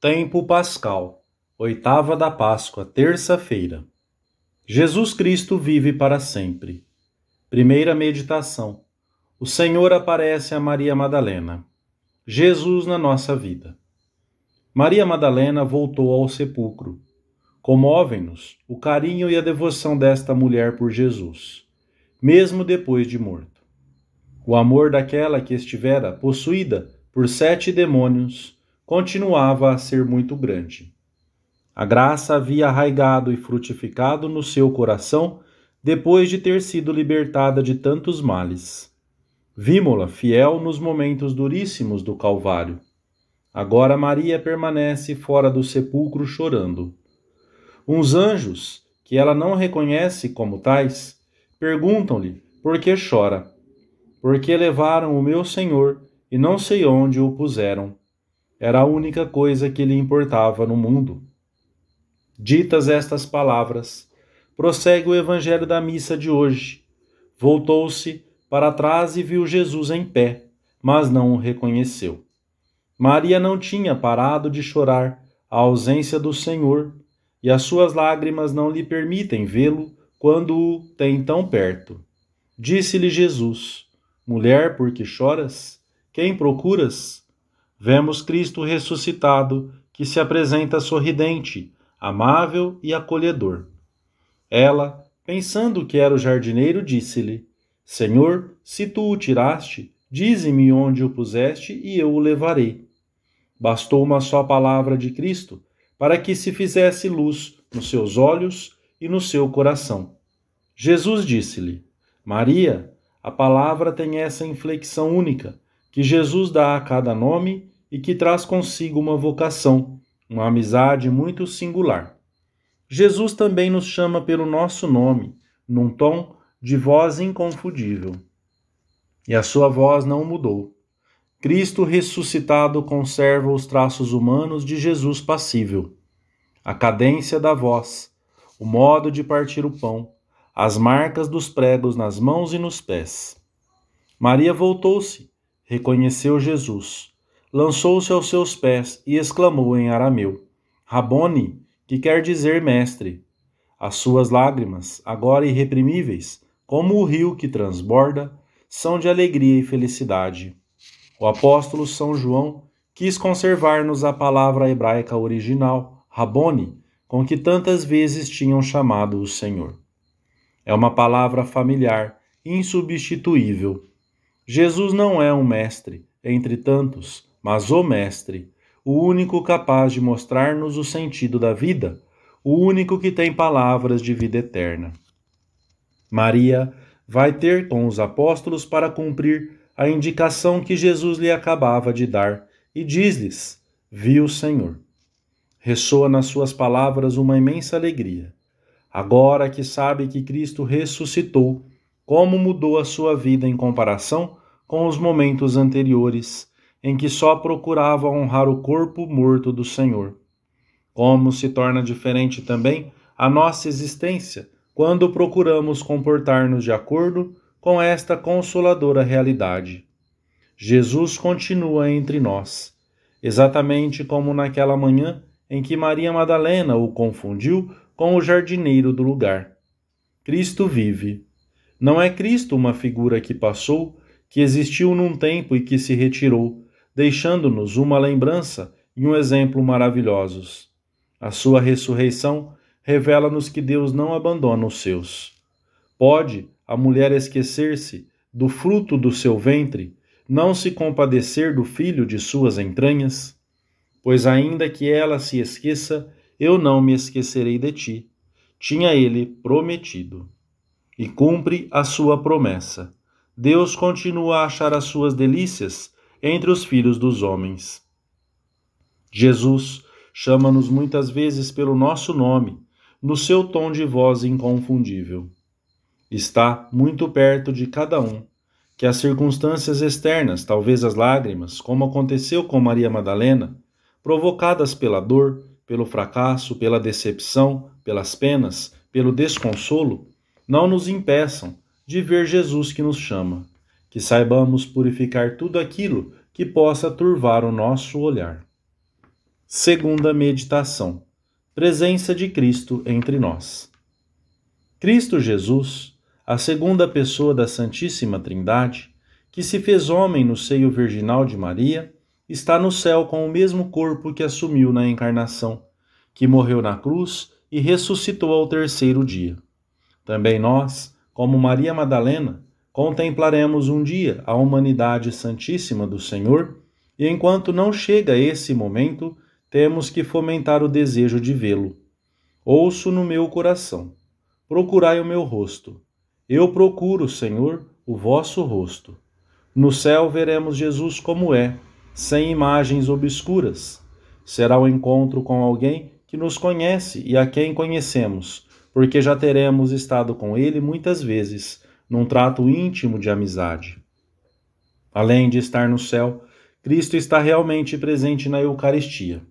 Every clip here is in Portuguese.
Tempo Pascal, oitava da Páscoa, terça-feira. Jesus Cristo vive para sempre. Primeira meditação. O Senhor aparece a Maria Madalena. Jesus na nossa vida. Maria Madalena voltou ao sepulcro. Comovem-nos o carinho e a devoção desta mulher por Jesus, mesmo depois de morto. O amor daquela que estivera possuída por sete demônios continuava a ser muito grande. A graça havia arraigado e frutificado no seu coração depois de ter sido libertada de tantos males. Vimo-la fiel nos momentos duríssimos do Calvário. Agora Maria permanece fora do sepulcro chorando. Uns anjos, que ela não reconhece como tais, perguntam-lhe por que chora. Porque levaram o meu Senhor e não sei onde o puseram era a única coisa que lhe importava no mundo. Ditas estas palavras, prossegue o evangelho da missa de hoje. Voltou-se para trás e viu Jesus em pé, mas não o reconheceu. Maria não tinha parado de chorar a ausência do Senhor, e as suas lágrimas não lhe permitem vê-lo quando o tem tão perto. Disse-lhe Jesus: Mulher, por que choras? Quem procuras? Vemos Cristo ressuscitado que se apresenta sorridente, amável e acolhedor. Ela, pensando que era o jardineiro, disse-lhe: Senhor, se tu o tiraste, dize-me onde o puseste e eu o levarei. Bastou uma só palavra de Cristo para que se fizesse luz nos seus olhos e no seu coração. Jesus disse-lhe: Maria, a palavra tem essa inflexão única que Jesus dá a cada nome e que traz consigo uma vocação, uma amizade muito singular. Jesus também nos chama pelo nosso nome, num tom de voz inconfundível. E a sua voz não mudou. Cristo ressuscitado conserva os traços humanos de Jesus passível. A cadência da voz, o modo de partir o pão, as marcas dos pregos nas mãos e nos pés. Maria voltou-se, reconheceu Jesus lançou-se aos seus pés e exclamou em arameu: Rabone, que quer dizer mestre. As suas lágrimas, agora irreprimíveis, como o rio que transborda, são de alegria e felicidade. O apóstolo São João quis conservar-nos a palavra hebraica original, Rabone, com que tantas vezes tinham chamado o Senhor. É uma palavra familiar, insubstituível. Jesus não é um mestre, entre tantos, mas o Mestre, o único capaz de mostrar-nos o sentido da vida, o único que tem palavras de vida eterna. Maria vai ter com os apóstolos para cumprir a indicação que Jesus lhe acabava de dar e diz-lhes: Vi o Senhor. Ressoa nas suas palavras uma imensa alegria. Agora que sabe que Cristo ressuscitou, como mudou a sua vida em comparação com os momentos anteriores em que só procurava honrar o corpo morto do Senhor. Como se torna diferente também a nossa existência quando procuramos comportar-nos de acordo com esta consoladora realidade. Jesus continua entre nós, exatamente como naquela manhã em que Maria Madalena o confundiu com o jardineiro do lugar. Cristo vive. Não é Cristo uma figura que passou, que existiu num tempo e que se retirou, deixando-nos uma lembrança e um exemplo maravilhosos. A sua ressurreição revela-nos que Deus não abandona os seus. Pode a mulher esquecer-se do fruto do seu ventre, não se compadecer do filho de suas entranhas? Pois ainda que ela se esqueça, eu não me esquecerei de ti, tinha ele prometido. E cumpre a sua promessa. Deus continua a achar as suas delícias entre os filhos dos homens. Jesus chama-nos muitas vezes pelo nosso nome, no seu tom de voz inconfundível. Está muito perto de cada um, que as circunstâncias externas, talvez as lágrimas, como aconteceu com Maria Madalena, provocadas pela dor, pelo fracasso, pela decepção, pelas penas, pelo desconsolo, não nos impeçam de ver Jesus que nos chama que saibamos purificar tudo aquilo que possa turvar o nosso olhar. Segunda meditação: Presença de Cristo entre nós. Cristo Jesus, a segunda pessoa da Santíssima Trindade, que se fez homem no seio virginal de Maria, está no céu com o mesmo corpo que assumiu na encarnação, que morreu na cruz e ressuscitou ao terceiro dia. Também nós, como Maria Madalena, contemplaremos um dia a humanidade santíssima do Senhor, e enquanto não chega esse momento, temos que fomentar o desejo de vê-lo. Ouço no meu coração: procurai o meu rosto. Eu procuro, Senhor, o vosso rosto. No céu veremos Jesus como é, sem imagens obscuras. Será o encontro com alguém que nos conhece e a quem conhecemos, porque já teremos estado com ele muitas vezes, num trato íntimo de amizade. Além de estar no céu, Cristo está realmente presente na Eucaristia.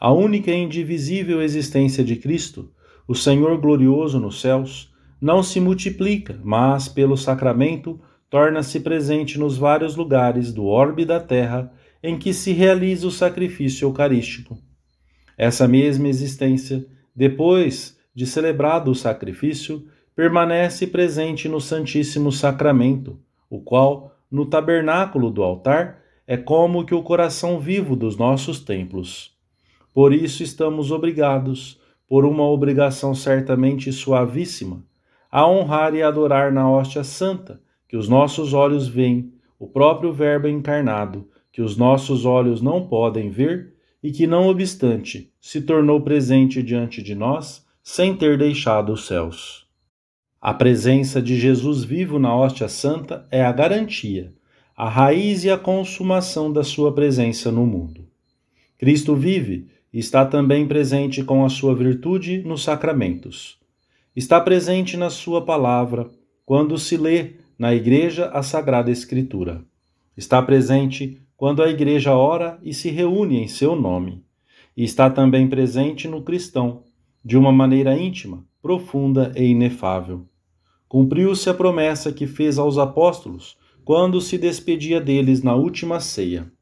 A única e indivisível existência de Cristo, o Senhor glorioso nos céus, não se multiplica, mas, pelo sacramento, torna-se presente nos vários lugares do orbe da terra em que se realiza o sacrifício eucarístico. Essa mesma existência, depois de celebrado o sacrifício, permanece presente no Santíssimo Sacramento, o qual, no tabernáculo do altar, é como que o coração vivo dos nossos templos. Por isso estamos obrigados, por uma obrigação certamente suavíssima, a honrar e adorar na hóstia santa, que os nossos olhos veem, o próprio Verbo encarnado, que os nossos olhos não podem ver e que, não obstante, se tornou presente diante de nós sem ter deixado os céus. A presença de Jesus vivo na hóstia santa é a garantia, a raiz e a consumação da sua presença no mundo. Cristo vive está também presente com a sua virtude nos sacramentos. Está presente na sua palavra, quando se lê na igreja a Sagrada Escritura. Está presente quando a igreja ora e se reúne em seu nome. E está também presente no cristão, de uma maneira íntima, profunda e inefável. Cumpriu-se a promessa que fez aos apóstolos quando se despedia deles na última ceia.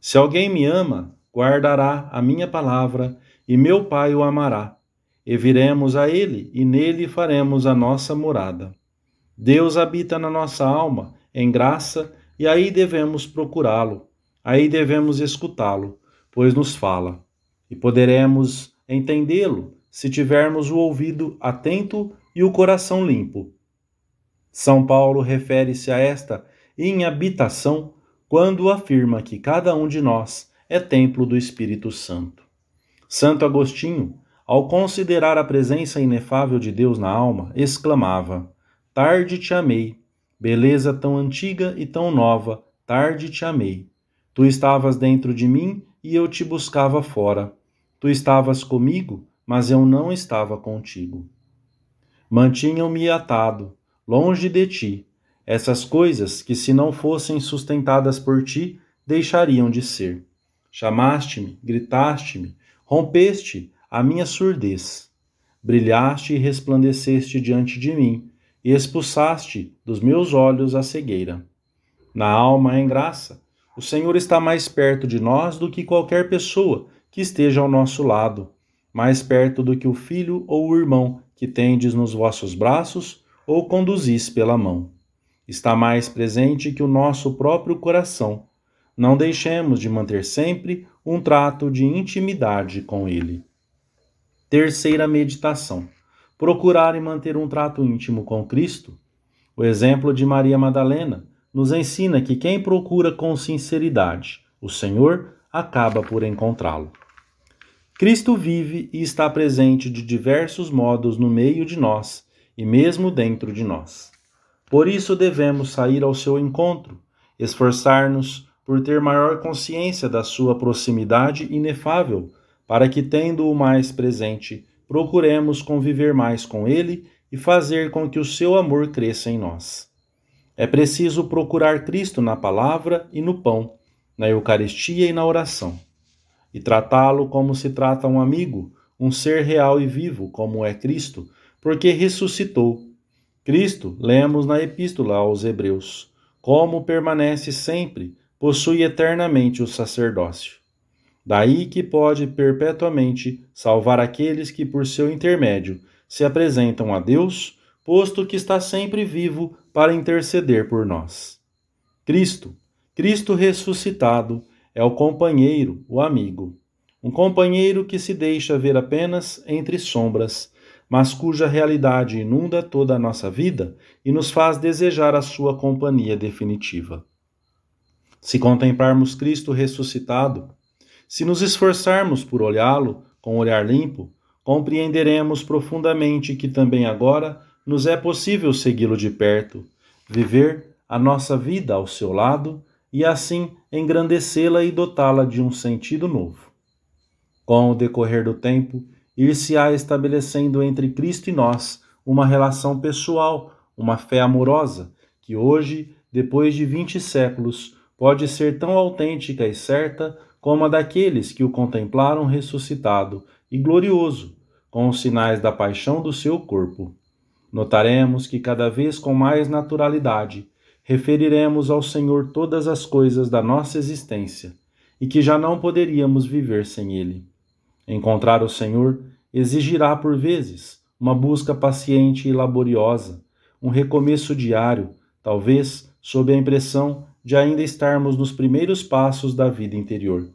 Se alguém me ama, guardará a minha palavra, e meu Pai o amará. E viremos a ele, e nele faremos a nossa morada. Deus habita na nossa alma, em graça, e aí devemos procurá-lo, aí devemos escutá-lo, pois nos fala. E poderemos entendê-lo se tivermos o ouvido atento e o coração limpo. São Paulo refere-se a esta inhabitação quando afirma que cada um de nós é templo do Espírito Santo. Santo Agostinho, ao considerar a presença inefável de Deus na alma, exclamava: Tarde te amei, beleza tão antiga e tão nova, tarde te amei. Tu estavas dentro de mim e eu te buscava fora. Tu estavas comigo, mas eu não estava contigo. Mantinham-me atado, longe de ti. Essas coisas que, se não fossem sustentadas por ti, deixariam de ser. Chamaste-me, gritaste-me, rompeste a minha surdez. Brilhaste e resplandeceste diante de mim, e expulsaste dos meus olhos a cegueira. Na alma em graça, o Senhor está mais perto de nós do que qualquer pessoa que esteja ao nosso lado, mais perto do que o filho ou o irmão que tendes nos vossos braços ou conduzis pela mão. Está mais presente que o nosso próprio coração não deixemos de manter sempre um trato de intimidade com Ele. Terceira meditação: procurar e manter um trato íntimo com Cristo. O exemplo de Maria Madalena nos ensina que quem procura com sinceridade o Senhor acaba por encontrá-lo. Cristo vive e está presente de diversos modos no meio de nós e mesmo dentro de nós. Por isso devemos sair ao seu encontro, esforçar-nos por ter maior consciência da sua proximidade inefável, para que, tendo-o mais presente, procuremos conviver mais com ele e fazer com que o seu amor cresça em nós. É preciso procurar Cristo na palavra e no pão, na Eucaristia e na oração, e tratá-lo como se trata um amigo, um ser real e vivo, como é Cristo, porque ressuscitou. Cristo, lemos na Epístola aos Hebreus, como permanece sempre possui eternamente o sacerdócio. Daí que pode perpetuamente salvar aqueles que, por seu intermédio, se apresentam a Deus, posto que está sempre vivo para interceder por nós. Cristo, Cristo ressuscitado, é o companheiro, o amigo. Um companheiro que se deixa ver apenas entre sombras, mas cuja realidade inunda toda a nossa vida e nos faz desejar a sua companhia definitiva. Se contemplarmos Cristo ressuscitado, se nos esforçarmos por olhá-lo com olhar limpo, compreenderemos profundamente que também agora nos é possível segui-lo de perto, viver a nossa vida ao seu lado e assim engrandecê-la e dotá-la de um sentido novo. Com o decorrer do tempo, ir-se-á estabelecendo entre Cristo e nós uma relação pessoal, uma fé amorosa, que hoje, depois de vinte séculos, pode ser tão autêntica e certa como a daqueles que o contemplaram ressuscitado e glorioso, com os sinais da paixão do seu corpo. Notaremos que cada vez com mais naturalidade referiremos ao Senhor todas as coisas da nossa existência e que já não poderíamos viver sem Ele. Encontrar o Senhor exigirá, por vezes, uma busca paciente e laboriosa, um recomeço diário, talvez sob a impressão de ainda estarmos nos primeiros passos da vida interior.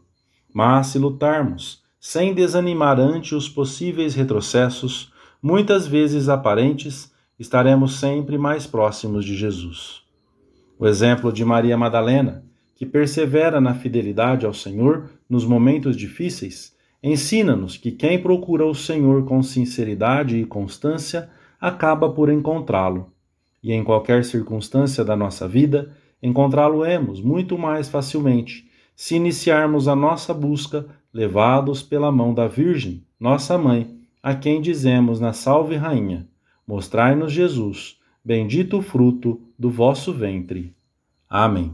Mas se lutarmos, sem desanimar ante os possíveis retrocessos, muitas vezes aparentes, estaremos sempre mais próximos de Jesus. O exemplo de Maria Madalena, que persevera na fidelidade ao Senhor nos momentos difíceis, ensina-nos que quem procura o Senhor com sinceridade e constância acaba por encontrá-lo. E em qualquer circunstância da nossa vida, encontrá-lo-emos muito mais facilmente se iniciarmos a nossa busca levados pela mão da Virgem, nossa mãe, a quem dizemos na Salve Rainha: Mostrai-nos Jesus, bendito o fruto do vosso ventre. Amém.